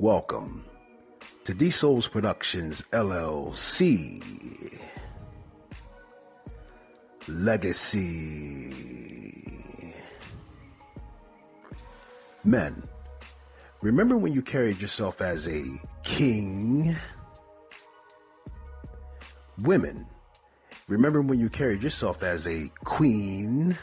Welcome to D Souls Productions LLC Legacy. Men, remember when you carried yourself as a king? Women, remember when you carried yourself as a queen?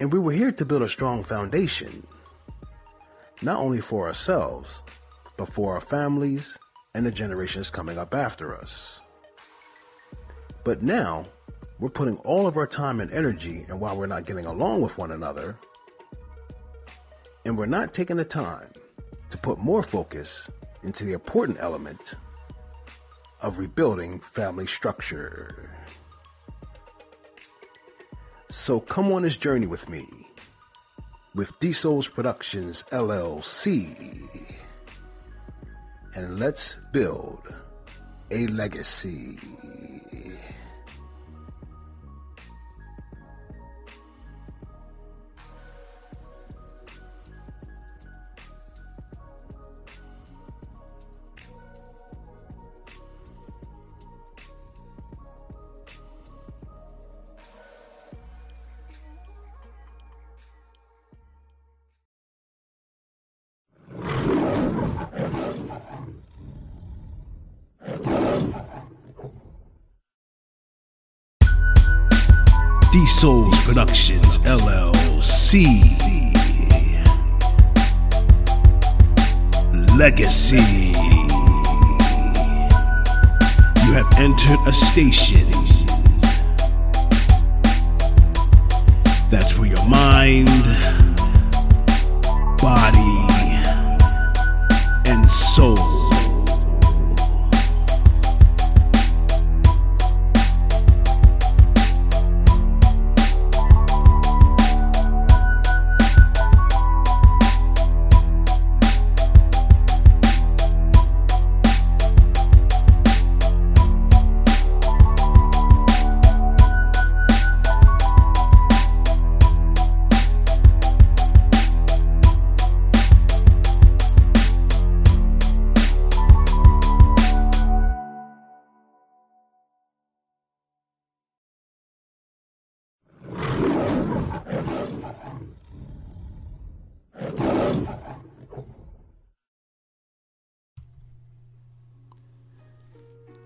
And we were here to build a strong foundation not only for ourselves, but for our families and the generations coming up after us. But now, we're putting all of our time and energy, and while we're not getting along with one another, and we're not taking the time to put more focus into the important element of rebuilding family structure. So come on this journey with me with D Souls Productions LLC. And let's build a legacy. Souls Productions LLC. Legacy. You have entered a station that's for your mind, body,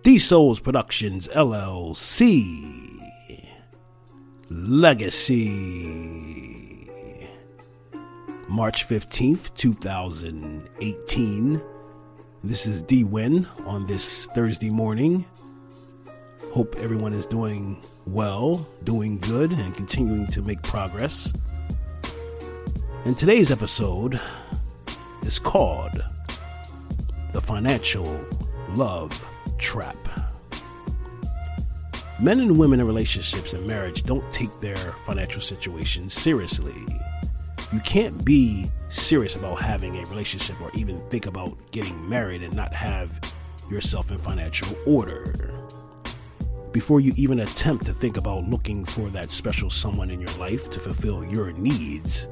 D Souls Productions LLC Legacy March 15th, 2018. This is D Win on this Thursday morning. Hope everyone is doing well, doing good, and continuing to make progress. And today's episode is called The Financial Love trap. Men and women in relationships and marriage don't take their financial situation seriously. You can't be serious about having a relationship or even think about getting married and not have yourself in financial order. Before you even attempt to think about looking for that special someone in your life to fulfill your needs,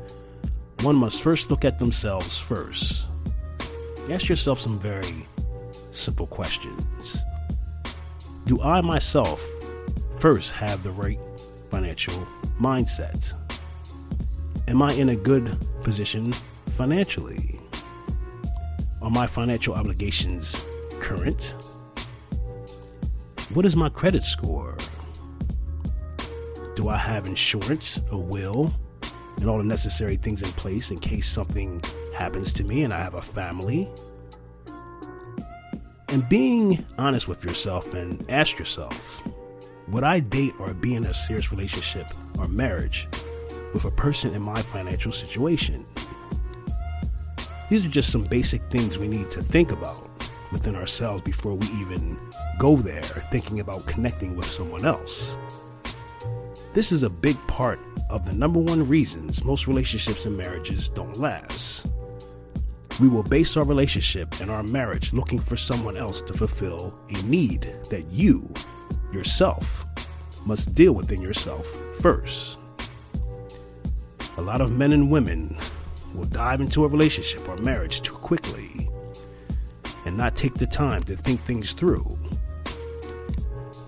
one must first look at themselves first. Ask yourself some very simple questions. Do I myself first have the right financial mindset? Am I in a good position financially? Are my financial obligations current? What is my credit score? Do I have insurance, a will, and all the necessary things in place in case something happens to me and I have a family? And being honest with yourself and ask yourself would I date or be in a serious relationship or marriage with a person in my financial situation? These are just some basic things we need to think about within ourselves before we even go there thinking about connecting with someone else. This is a big part of the number one reasons most relationships and marriages don't last. We will base our relationship and our marriage looking for someone else to fulfill a need that you, yourself, must deal within yourself first. A lot of men and women will dive into a relationship or marriage too quickly and not take the time to think things through.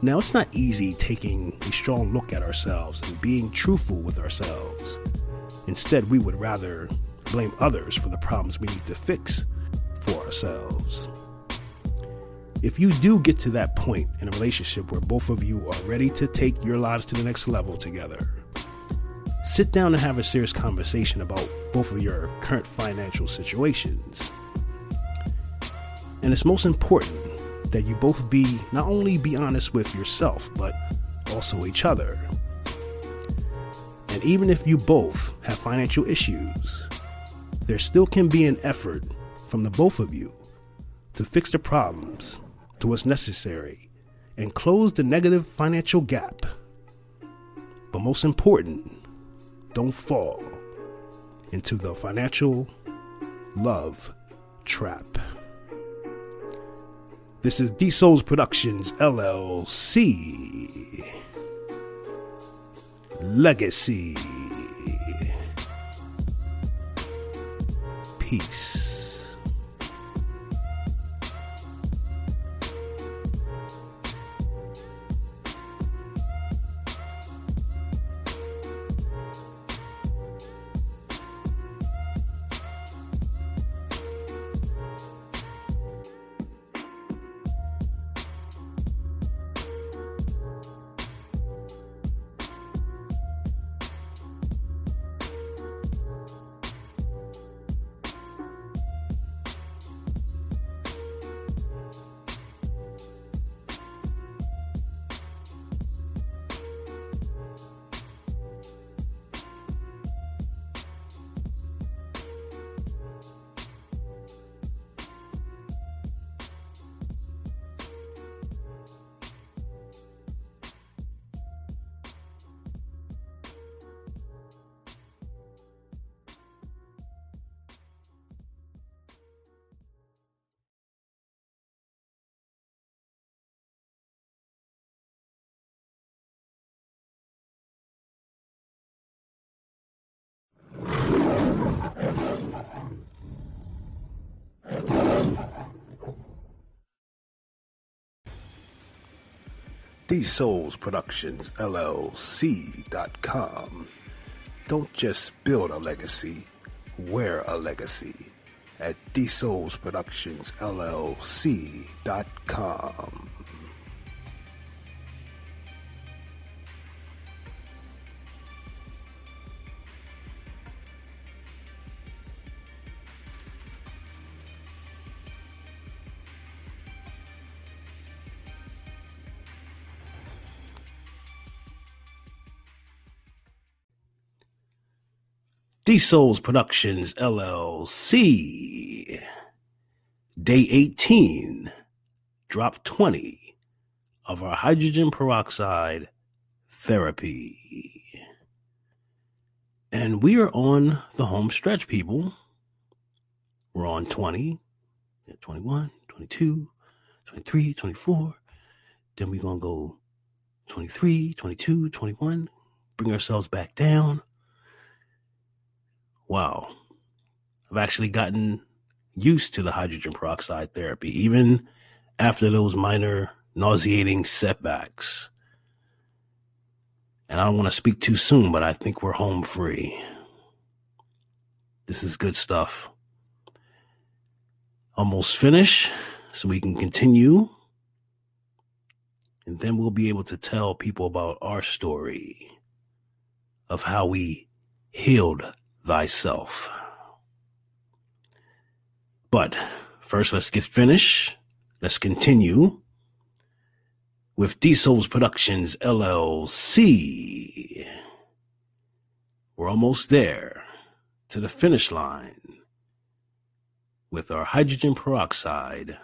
Now, it's not easy taking a strong look at ourselves and being truthful with ourselves. Instead, we would rather blame others for the problems we need to fix for ourselves. If you do get to that point in a relationship where both of you are ready to take your lives to the next level together, sit down and have a serious conversation about both of your current financial situations. And it's most important that you both be not only be honest with yourself, but also each other. And even if you both have financial issues, there still can be an effort from the both of you to fix the problems to what's necessary and close the negative financial gap. But most important, don't fall into the financial love trap. This is D Souls Productions LLC. Legacy. Peace. D Souls Productions LLC.com. Don't just build a legacy, wear a legacy at D Souls Productions LLC.com. D Souls Productions LLC. Day 18, drop 20 of our hydrogen peroxide therapy. And we are on the home stretch, people. We're on 20, 21, 22, 23, 24. Then we're going to go 23, 22, 21, bring ourselves back down wow, I've actually gotten used to the hydrogen peroxide therapy, even after those minor nauseating setbacks. And I don't want to speak too soon, but I think we're home free. This is good stuff. Almost finished, so we can continue. And then we'll be able to tell people about our story of how we healed thyself. But first, let's get finished. Let's continue with D Souls Productions LLC. We're almost there to the finish line with our hydrogen peroxide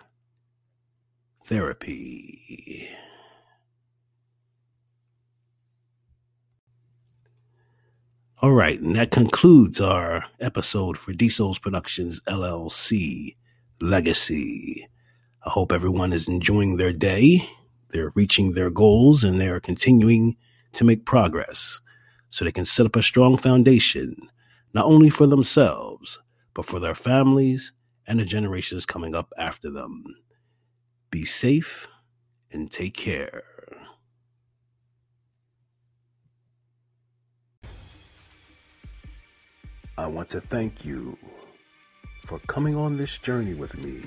therapy. All right, and that concludes our episode for D Souls Productions LLC Legacy. I hope everyone is enjoying their day. They're reaching their goals and they're continuing to make progress so they can set up a strong foundation not only for themselves, but for their families and the generations coming up after them. Be safe and take care. I want to thank you for coming on this journey with me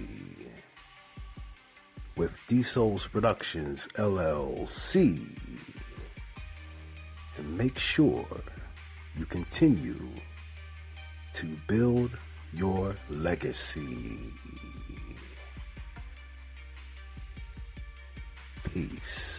with D Souls Productions LLC. And make sure you continue to build your legacy. Peace.